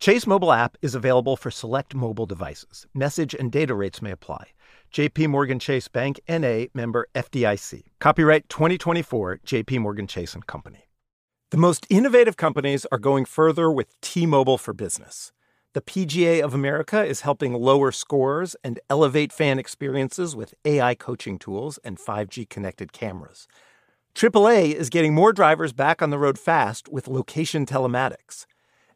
Chase mobile app is available for select mobile devices. Message and data rates may apply. JP Morgan Chase Bank NA member FDIC. Copyright 2024 JP Morgan Chase and Company. The most innovative companies are going further with T-Mobile for Business. The PGA of America is helping lower scores and elevate fan experiences with AI coaching tools and 5G connected cameras. AAA is getting more drivers back on the road fast with location telematics.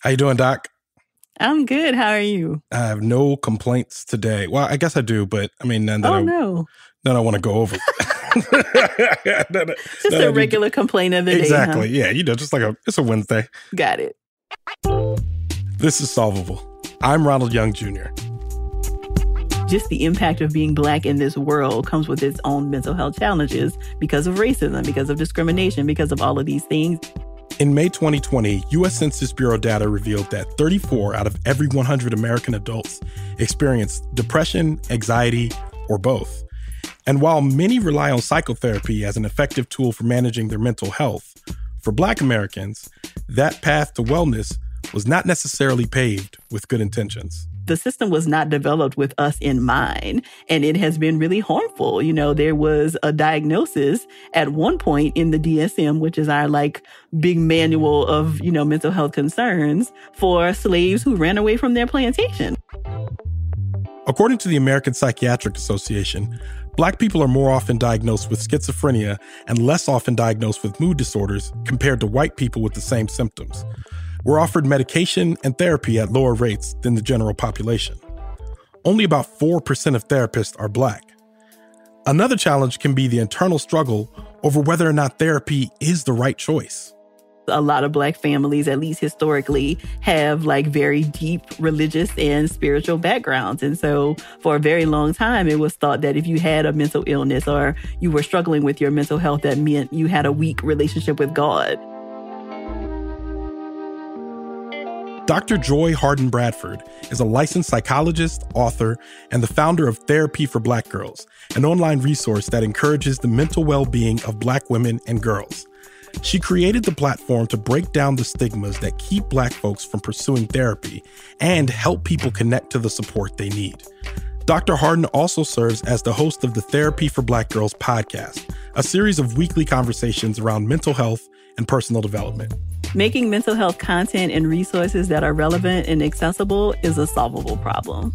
How you doing, Doc? I'm good. How are you? I have no complaints today. Well, I guess I do, but I mean, none that oh I, no, none I want to go over. just a regular complaint of the exactly. day. Huh? Yeah, you know, just like a it's a Wednesday. Got it. This is solvable. I'm Ronald Young Jr. Just the impact of being black in this world comes with its own mental health challenges because of racism, because of discrimination, because of all of these things. In May 2020, U.S. Census Bureau data revealed that 34 out of every 100 American adults experienced depression, anxiety, or both. And while many rely on psychotherapy as an effective tool for managing their mental health, for Black Americans, that path to wellness was not necessarily paved with good intentions the system was not developed with us in mind and it has been really harmful. You know, there was a diagnosis at one point in the DSM, which is our like big manual mm. of, you know, mental health concerns for slaves who ran away from their plantation. According to the American Psychiatric Association, Black people are more often diagnosed with schizophrenia and less often diagnosed with mood disorders compared to white people with the same symptoms were offered medication and therapy at lower rates than the general population. Only about 4% of therapists are black. Another challenge can be the internal struggle over whether or not therapy is the right choice. A lot of black families, at least historically, have like very deep religious and spiritual backgrounds. And so for a very long time, it was thought that if you had a mental illness or you were struggling with your mental health, that meant you had a weak relationship with God. Dr. Joy Harden Bradford is a licensed psychologist, author, and the founder of Therapy for Black Girls, an online resource that encourages the mental well being of Black women and girls. She created the platform to break down the stigmas that keep Black folks from pursuing therapy and help people connect to the support they need. Dr. Harden also serves as the host of the Therapy for Black Girls podcast, a series of weekly conversations around mental health and personal development. Making mental health content and resources that are relevant and accessible is a solvable problem.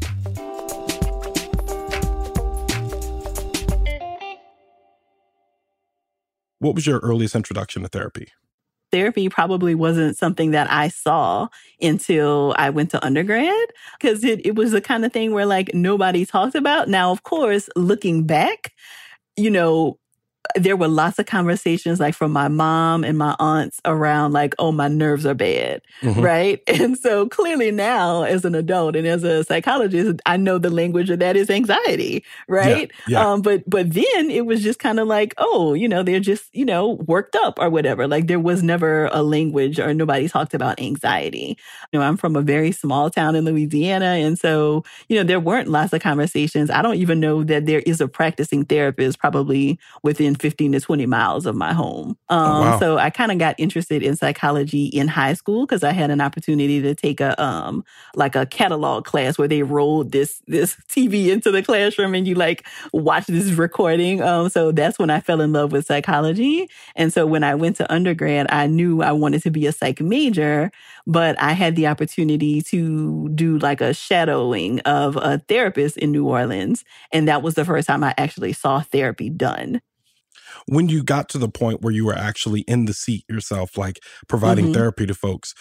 What was your earliest introduction to therapy? Therapy probably wasn't something that I saw until I went to undergrad because it, it was the kind of thing where like nobody talked about. Now, of course, looking back, you know, there were lots of conversations like from my mom and my aunts around like, oh, my nerves are bad. Mm-hmm. Right. And so clearly now as an adult and as a psychologist, I know the language of that is anxiety. Right. Yeah, yeah. Um, but, but then it was just kind of like, oh, you know, they're just, you know, worked up or whatever. Like there was never a language or nobody talked about anxiety. You know, I'm from a very small town in Louisiana. And so, you know, there weren't lots of conversations. I don't even know that there is a practicing therapist probably within within 15 to 20 miles of my home. Oh, Um, wow. So I kind of got interested in psychology in high school because I had an opportunity to take a um like a catalog class where they rolled this this TV into the classroom and you like watch this recording. Um, so that's when I fell in love with psychology. And so when I went to undergrad, I knew I wanted to be a psych major, but I had the opportunity to do like a shadowing of a therapist in New Orleans. And that was the first time I actually saw therapy done. When you got to the point where you were actually in the seat yourself, like providing Mhm. therapy to folks,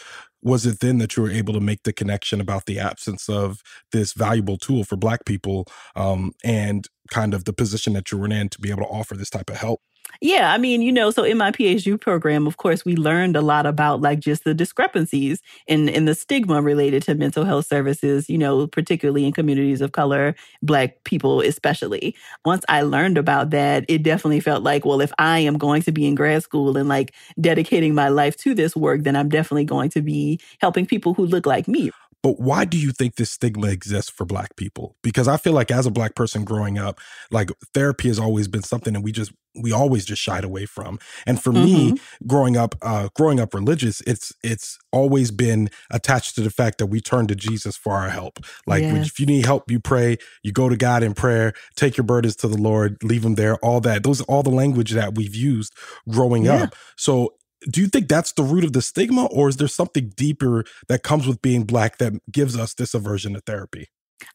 was it then that you were able to make the connection about the absence of this valuable tool for Black people um, and kind of the position that you were in to be able to offer this type of help? Yeah, I mean, you know, so in my PhD program, of course, we learned a lot about like just the discrepancies in in the stigma related to mental health services, you know, particularly in communities of color, black people especially. Once I learned about that, it definitely felt like, well, if I am going to be in grad school and like dedicating my life to this work, then I'm definitely going to be helping people who look like me. But why do you think this stigma exists for Black people? Because I feel like as a Black person growing up, like therapy has always been something that we just we always just shied away from. And for me, growing up, uh, growing up religious, it's it's always been attached to the fact that we turn to Jesus for our help. Like when- Yes. if you need help, you pray, you go to God in prayer, take your burdens to the Lord, leave them there. All that, those are all the language that we've used growing Yeah. up. So do you think that's the root of the stigma or is there something deeper that comes with being black that gives us this aversion to therapy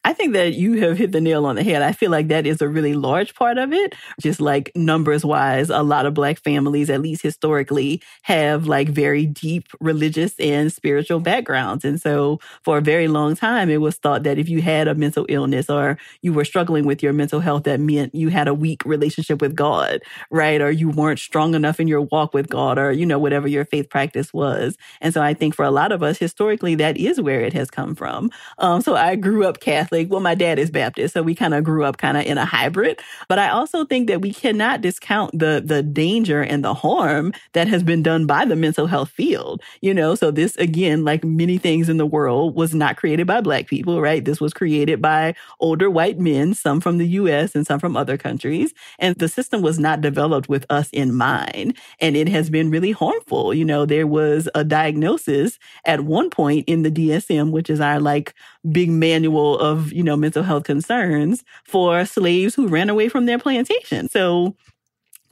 I think that you have hit the nail on the head. I feel like that is a really large part of it. Just like numbers wise, a lot of Black families, at least historically, have like very deep religious and spiritual backgrounds. And so for a very long time, it was thought that if you had a mental illness or you were struggling with your mental health, that meant you had a weak relationship with God, right? Or you weren't strong enough in your walk with God or, you know, whatever your faith practice was. And so I think for a lot of us, historically, that is where it has come from. Um, so I grew up Catholic. Well, my dad is Baptist, so we kind of grew up kind of in a hybrid. But I also think that we cannot discount the the danger and the harm that has been done by the mental health field. You know, so this again, like many things in the world, was not created by Black people, right? This was created by older white men, some from the U.S. and some from other countries, and the system was not developed with us in mind, and it has been really harmful. You know, there was a diagnosis at one point in the DSM, which is our like big manual of, you know, mental health concerns for slaves who ran away from their plantation. So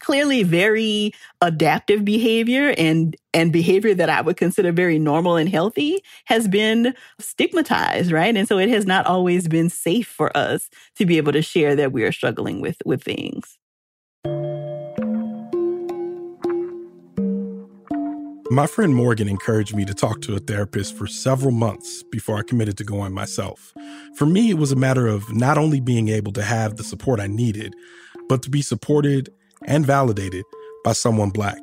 clearly very adaptive behavior and and behavior that I would consider very normal and healthy has been stigmatized, right? And so it has not always been safe for us to be able to share that we are struggling with with things. My friend Morgan encouraged me to talk to a therapist for several months before I committed to going myself. For me, it was a matter of not only being able to have the support I needed, but to be supported and validated by someone black.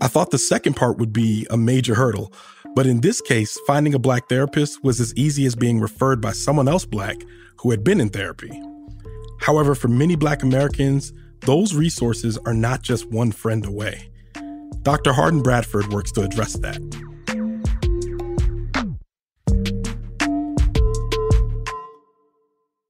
I thought the second part would be a major hurdle, but in this case, finding a black therapist was as easy as being referred by someone else black who had been in therapy. However, for many black Americans, those resources are not just one friend away. Dr. Harden Bradford works to address that.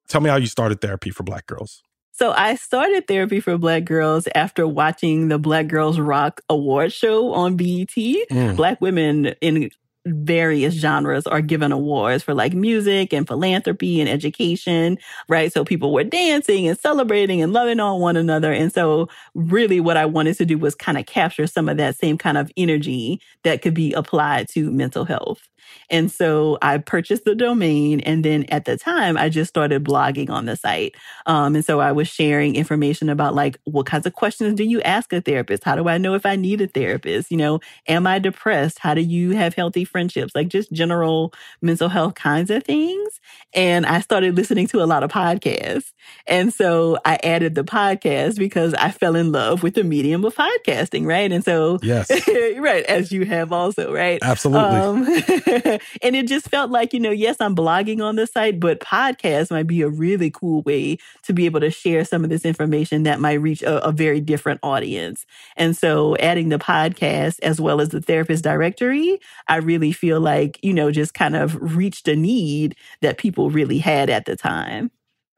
Tell me how you started therapy for black girls. So I started therapy for black girls after watching the Black Girls Rock award show on BET. Mm. Black women in various genres are given awards for like music and philanthropy and education, right? So people were dancing and celebrating and loving on one another. And so really what I wanted to do was kind of capture some of that same kind of energy that could be applied to mental health. And so I purchased the domain. And then at the time, I just started blogging on the site. Um, and so I was sharing information about like, what kinds of questions do you ask a therapist? How do I know if I need a therapist? You know, am I depressed? How do you have healthy friendships? Like just general mental health kinds of things. And I started listening to a lot of podcasts. And so I added the podcast because I fell in love with the medium of podcasting, right? And so, Yes, right, as you have also, right? absolutely. Um, and it just felt like, you know, yes, I'm blogging on the site, but podcast might be a really cool way to be able to share some of this information that might reach a, a very different audience. And so adding the podcast as well as the therapist directory, I really feel like, you know, just kind of reached a need that people really had at the time.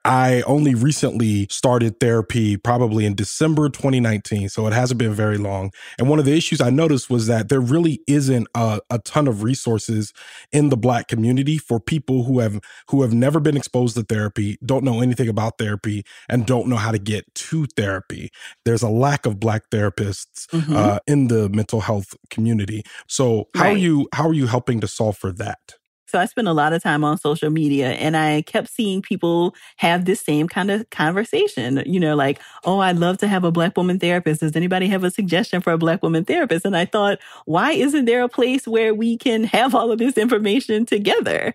I only recently started therapy, probably in December 2019. So it hasn't been very long. And one of the issues I noticed was that there really isn't a, a ton of resources in the Black community for people who have who have never been exposed to therapy, don't know anything about therapy, and don't know how to get to therapy. There's a lack of Black therapists mm-hmm. uh, in the mental health community. So how right. are you how are you helping to solve for that? So I spent a lot of time on social media and I kept seeing people have this same kind of conversation, you know, like, oh, I'd love to have a black woman therapist. Does anybody have a suggestion for a black woman therapist? And I thought, why isn't there a place where we can have all of this information together?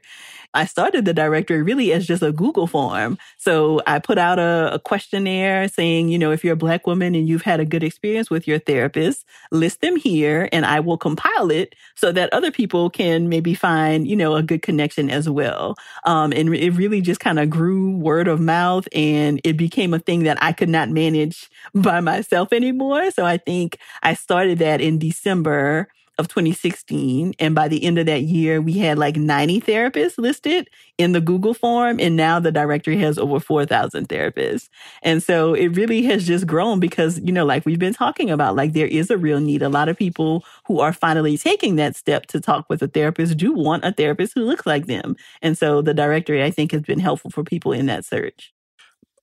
I started the directory really as just a Google form. So I put out a, a, questionnaire saying, you know, if you're a Black woman and you've had a good experience with your therapist, list them here and I will compile it so that other people can maybe find, you know, a good connection as well. Um, and it really just kind of grew word of mouth and it became a thing that I could not manage by myself anymore. So I think I started that in December of 2016. And by the end of that year, we had like 90 therapists listed in the Google form. And now the directory has over 4,000 therapists. And so it really has just grown because, you know, like we've been talking about, like there is a real need. A lot of people who are finally taking that step to talk with a therapist do want a therapist who looks like them. And so the directory, I think, has been helpful for people in that search.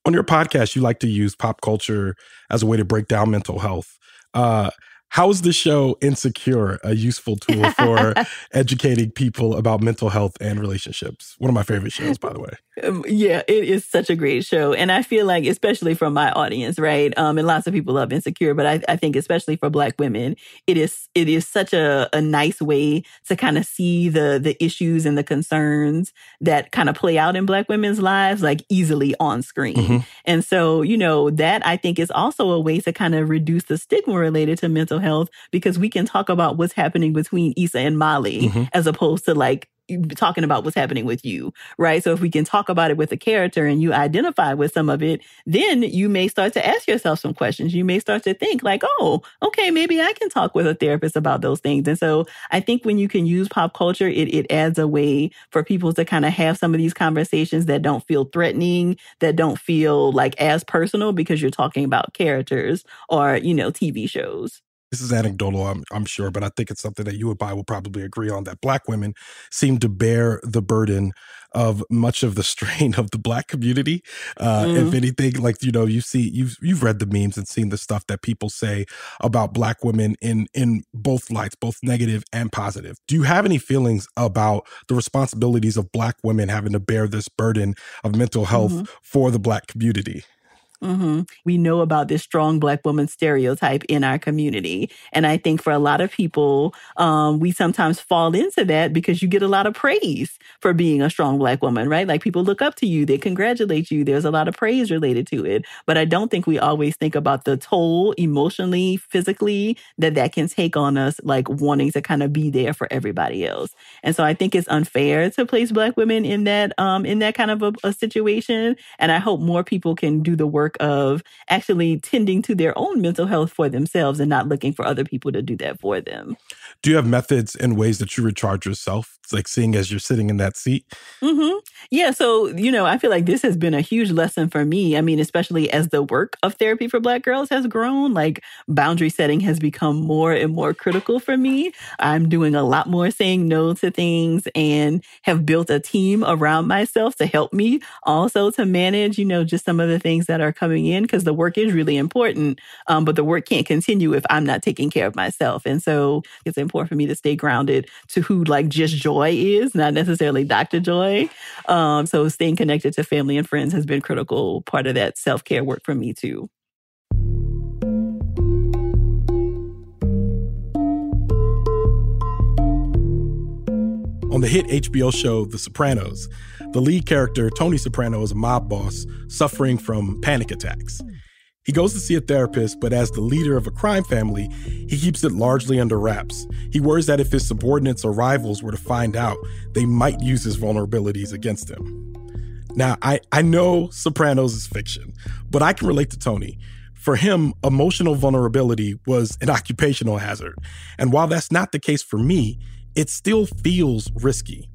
On your podcast, you like to use pop culture as a way to break down mental health. Uh, how is the show Insecure a useful tool for educating people about mental health and relationships? One of my favorite shows, by the way. Um, yeah, it is such a great show. And I feel like, especially from my audience, right? Um, and lots of people love Insecure, but I, I think especially for Black women, it is it is such a, a nice way to kind of see the the issues and the concerns that kind of play out in Black women's lives, like easily on screen. Mm-hmm. And so, you know, that I think is also a way to kind of reduce the stigma related to mental health because we can talk about what's happening between Issa and Molly mm-hmm. as opposed to like talking about what's happening with you, right? So if we can talk about it with a character and you identify with some of it, then you may start to ask yourself some questions. You may start to think like, oh, okay, maybe I can talk with a therapist about those things. And so I think when you can use pop culture, it, it adds a way for people to kind of have some of these conversations that don't feel threatening, that don't feel like as personal because you're talking about characters or, you know, TV shows this is anecdotal, I'm, I'm sure, but I think it's something that you and I will probably agree on that black women seem to bear the burden of much of the strain of the black community. Uh, mm. If mm-hmm. anything, like you know, you see, you've you've read the memes and seen the stuff that people say about black women in in both lights, both negative and positive. Do you have any feelings about the responsibilities of black women having to bear this burden of mental health mm-hmm. for the black community? Mm-hmm. We know about this strong Black woman stereotype in our community. And I think for a lot of people, um, we sometimes fall into that because you get a lot of praise for being a strong Black woman, right? Like people look up to you, they congratulate you. There's a lot of praise related to it. But I don't think we always think about the toll emotionally, physically that that can take on us, like wanting to kind of be there for everybody else. And so I think it's unfair to place Black women in that, um, in that kind of a, a situation. And I hope more people can do the work work of actually tending to their own mental health for themselves and not looking for other people to do that for them. Do you have methods and ways that you recharge yourself? It's like seeing as you're sitting in that seat. Mm-hmm. Yeah. So, you know, I feel like this has been a huge lesson for me. I mean, especially as the work of therapy for Black girls has grown, like boundary setting has become more and more critical for me. I'm doing a lot more saying no to things and have built a team around myself to help me also to manage, you know, just some of the things that are coming in because the work is really important. Um, but the work can't continue if I'm not taking care of myself. And so it's important for me to stay grounded to who like just joy is, not necessarily Dr. Joy. Um, so staying connected to family and friends has been critical part of that self care work for me too. On the hit HBO show The Sopranos, the lead character, Tony Soprano, is a mob boss suffering from panic attacks. He goes to see a therapist, but as the leader of a crime family, he keeps it largely under wraps. He worries that if his subordinates or rivals were to find out, they might use his vulnerabilities against him. Now, I, I know Sopranos is fiction, but I can relate to Tony. For him, emotional vulnerability was an occupational hazard. And while that's not the case for me, it still feels risky.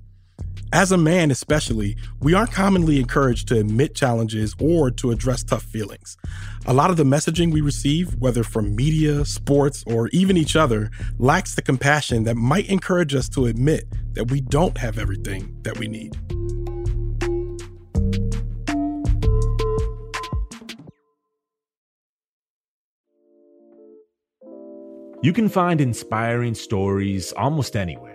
As a man, especially, we aren't commonly encouraged to admit challenges or to address tough feelings. A lot of the messaging we receive, whether from media, sports, or even each other, lacks the compassion that might encourage us to admit that we don't have everything that we need. You can find inspiring stories almost anywhere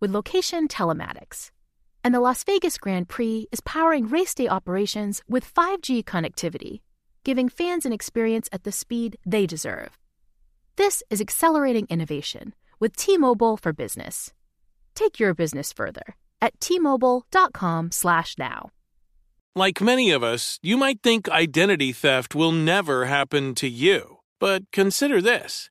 with location telematics. And the Las Vegas Grand Prix is powering race day operations with 5G connectivity, giving fans an experience at the speed they deserve. This is accelerating innovation with T-Mobile for Business. Take your business further at t-mobile.com/now. Like many of us, you might think identity theft will never happen to you. But consider this.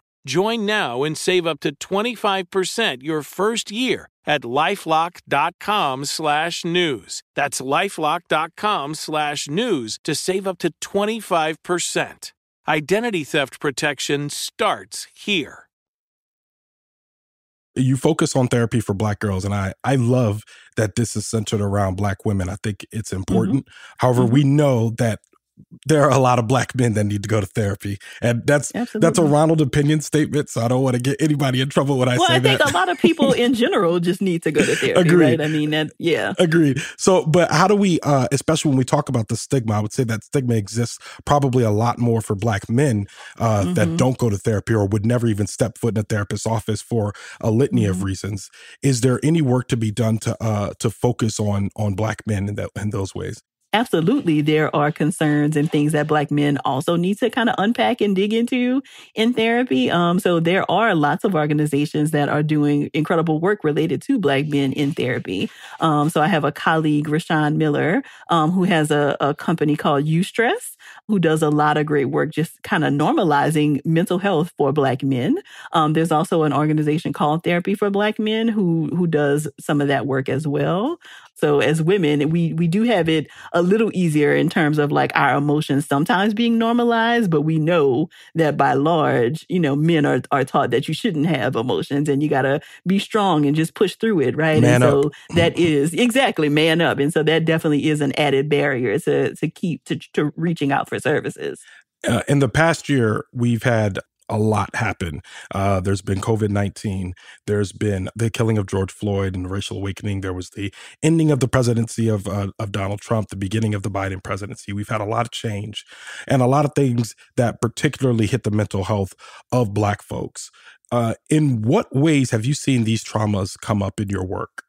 Join now and save up to 25% your first year at lifelock.com slash news. That's lifelock.com slash news to save up to 25%. Identity theft protection starts here. You focus on therapy for black girls, and I, I love that this is centered around black women. I think it's important. Mm-hmm. However, mm-hmm. we know that there are a lot of black men that need to go to therapy, and that's Absolutely. that's a Ronald opinion statement. So I don't want to get anybody in trouble when I well, say that. Well, I think a lot of people in general just need to go to therapy. Agreed. Right? I mean, that yeah. Agreed. So, but how do we, uh, especially when we talk about the stigma? I would say that stigma exists probably a lot more for black men uh, mm-hmm. that don't go to therapy or would never even step foot in a therapist's office for a litany mm-hmm. of reasons. Is there any work to be done to uh, to focus on on black men in that in those ways? Absolutely there are concerns and things that black men also need to kind of unpack and dig into in therapy. Um, so there are lots of organizations that are doing incredible work related to black men in therapy. Um, so i have a colleague Rwenshaun Miller um, who has a, a company called eustress who does a lot of great work just kind of normalizing mental health for black men um, there's also an organization called therapy for black men who who does some of that work as well so as women, we we do have it a little easier in terms of like our emotions sometimes being normalized, but we know that by large, you know, men are are taught that you shouldn't have emotions and you gotta be strong and just push through it, right? Man and so up. that is exactly man up. And so that definitely is an added barrier to to keep to to reaching out for services. Uh, in the past year, we've had a lot happen. Uh, there's been COVID 19. There's been the killing of George Floyd and the racial awakening. There was the ending of the presidency of, uh, of Donald Trump, the beginning of the Biden presidency. We've had a lot of change and a lot of things that particularly hit the mental health of Black folks. Uh, in what ways have you seen these traumas come up in your work?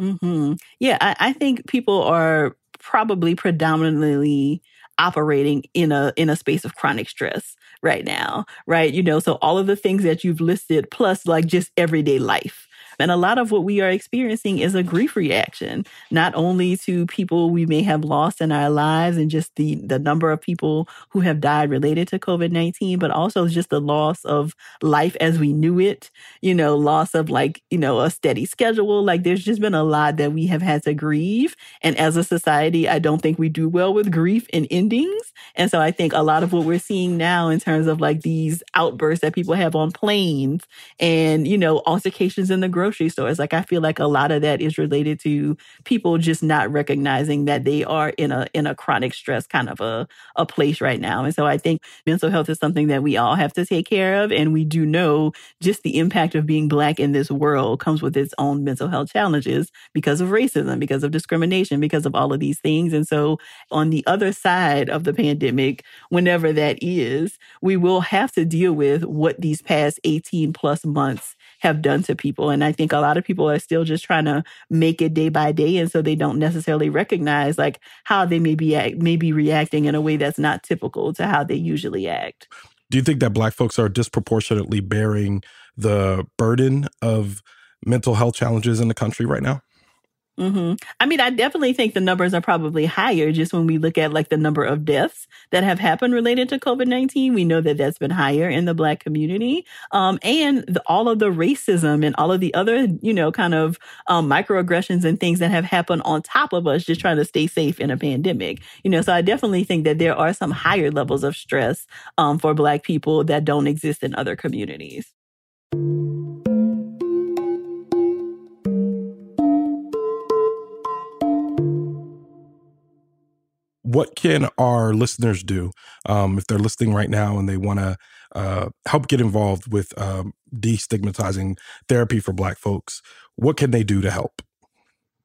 Mm-hmm. Yeah, I, I think people are probably predominantly operating in a in a space of chronic stress right now, right? You know, so all of the things that you've listed plus like just everyday life and a lot of what we are experiencing is a grief reaction, not only to people we may have lost in our lives and just the, the number of people who have died related to COVID 19, but also just the loss of life as we knew it, you know, loss of like, you know, a steady schedule. Like there's just been a lot that we have had to grieve. And as a society, I don't think we do well with grief and endings. And so I think a lot of what we're seeing now in terms of like these outbursts that people have on planes and, you know, altercations in the grocery grocery stores. Like I feel like a lot of that is related to people just not recognizing that they are in a in a chronic stress kind of a, a place right now. And so I think mental health is something that we all have to take care of. And we do know just the impact of being black in this world comes with its own mental health challenges because of racism, because of discrimination, because of all of these things. And so on the other side of the pandemic, whenever that is, we will have to deal with what these past 18 plus months have done to people. And I think a lot of people are still just trying to make it day by day. And so they don't necessarily recognize like how they may be, act, may be reacting in a way that's not typical to how they usually act. Do you think that Black folks are disproportionately bearing the burden of mental health challenges in the country right now? Mm-hmm. I mean, I definitely think the numbers are probably higher just when we look at like the number of deaths that have happened related to COVID 19. We know that that's been higher in the Black community. Um, and the, all of the racism and all of the other, you know, kind of um, microaggressions and things that have happened on top of us just trying to stay safe in a pandemic. You know, so I definitely think that there are some higher levels of stress um, for Black people that don't exist in other communities. What can our listeners do um, if they're listening right now and they want to uh, help get involved with um, destigmatizing therapy for Black folks? What can they do to help?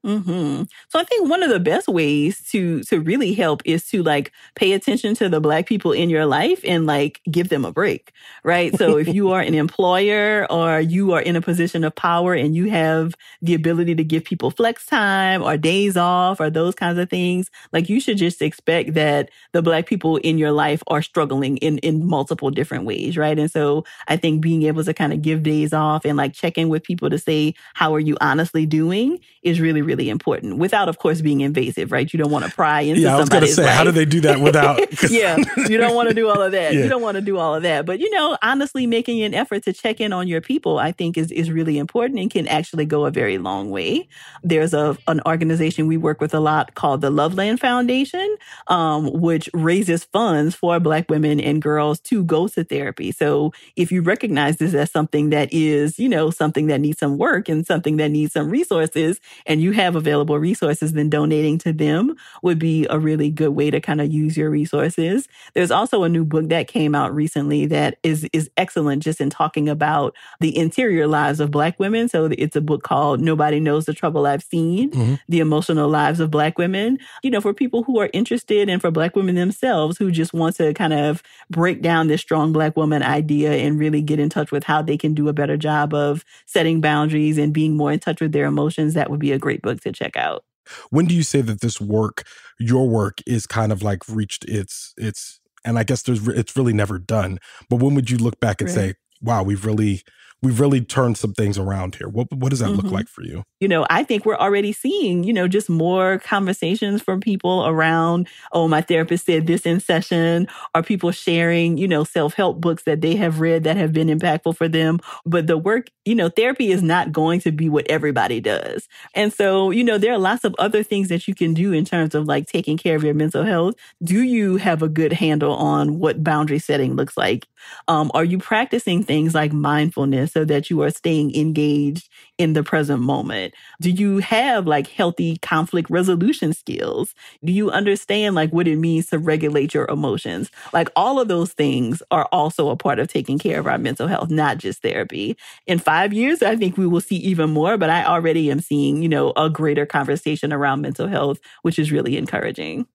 Mm-hmm. So I think one of the best ways to to really help is to like pay attention to the black people in your life and like give them a break, right? So if you are an employer or you are in a position of power and you have the ability to give people flex time or days off or those kinds of things, like you should just expect that the black people in your life are struggling in in multiple different ways, right? And so I think being able to kind of give days off and like check in with people to say how are you honestly doing is really really important without, of course, being invasive, right? You don't want to pry into yeah, I was going to say, life. how do they do that without? yeah, you don't want to do all of that. Yeah. You don't want to do all of that. But, you know, honestly, making an effort to check in on your people, I think is, is really important and can actually go a very long way. There's a, an organization we work with a lot called the Loveland Foundation, um, which raises funds for Black women and girls to go to therapy. So if you recognize this as something that is, you know, something that needs some work and something that needs some resources, and you have available resources, then donating to them would be a really good way to kind of use your resources. There's also a new book that came out recently that is is excellent just in talking about the interior lives of black women. So it's a book called Nobody Knows the Trouble I've Seen, mm-hmm. The Emotional Lives of Black Women. You know, for people who are interested and for black women themselves who just want to kind of break down this strong black woman idea and really get in touch with how they can do a better job of setting boundaries and being more in touch with their emotions, that would be a great book to check out. When do you say that this work, your work, is kind of like reached its its and I guess there's it's really never done. But when would you look back and right. say, "Wow, we've really we've really turned some things around here. What what does that mm-hmm. look like for you? You know, I think we're already seeing, you know, just more conversations from people around, oh, my therapist said this in session, or people sharing, you know, self-help books that they have read that have been impactful for them. But the work, you know, therapy is not going to be what everybody does. And so, you know, there are lots of other things that you can do in terms of like taking care of your mental health. Do you have a good handle on what boundary setting looks like? Um, are you practicing things like mindfulness so that you are staying engaged in the present moment? Do you have like healthy conflict resolution skills? Do you understand like what it means to regulate your emotions? Like all of those things are also a part of taking care of our mental health, not just therapy. In five years, I think we will see even more, but I already am seeing, you know, a greater conversation around mental health, which is really encouraging.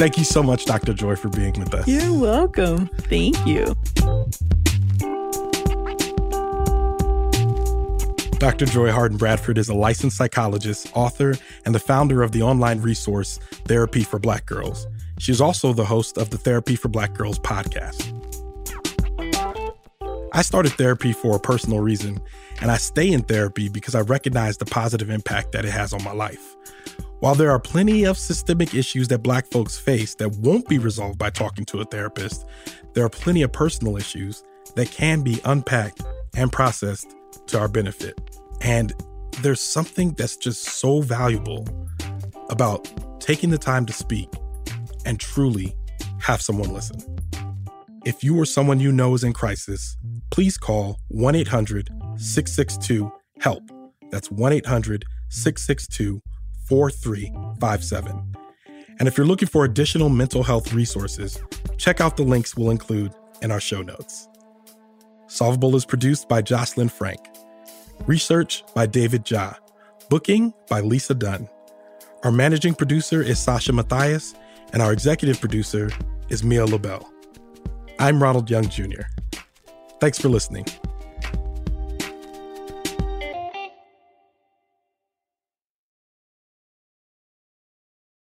Thank you so much, Dr. Joy, for being with us. You're welcome. Thank you. Dr. Joy Harden Bradford is a licensed psychologist, author, and the founder of the online resource Therapy for Black Girls. She is also the host of the Therapy for Black Girls podcast. I started therapy for a personal reason, and I stay in therapy because I recognize the positive impact that it has on my life. While there are plenty of systemic issues that Black folks face that won't be resolved by talking to a therapist, there are plenty of personal issues that can be unpacked and processed to our benefit. And there's something that's just so valuable about taking the time to speak and truly have someone listen. If you or someone you know is in crisis, please call 1 800 662 HELP. That's 1 800 662 4357. And if you're looking for additional mental health resources, check out the links we'll include in our show notes. Solvable is produced by Jocelyn Frank. Research by David Zha. Booking by Lisa Dunn. Our managing producer is Sasha Matthias, and our executive producer is Mia Lobel. I'm Ronald Young Jr. Thanks for listening.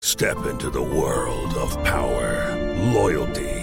Step into the world of power, loyalty,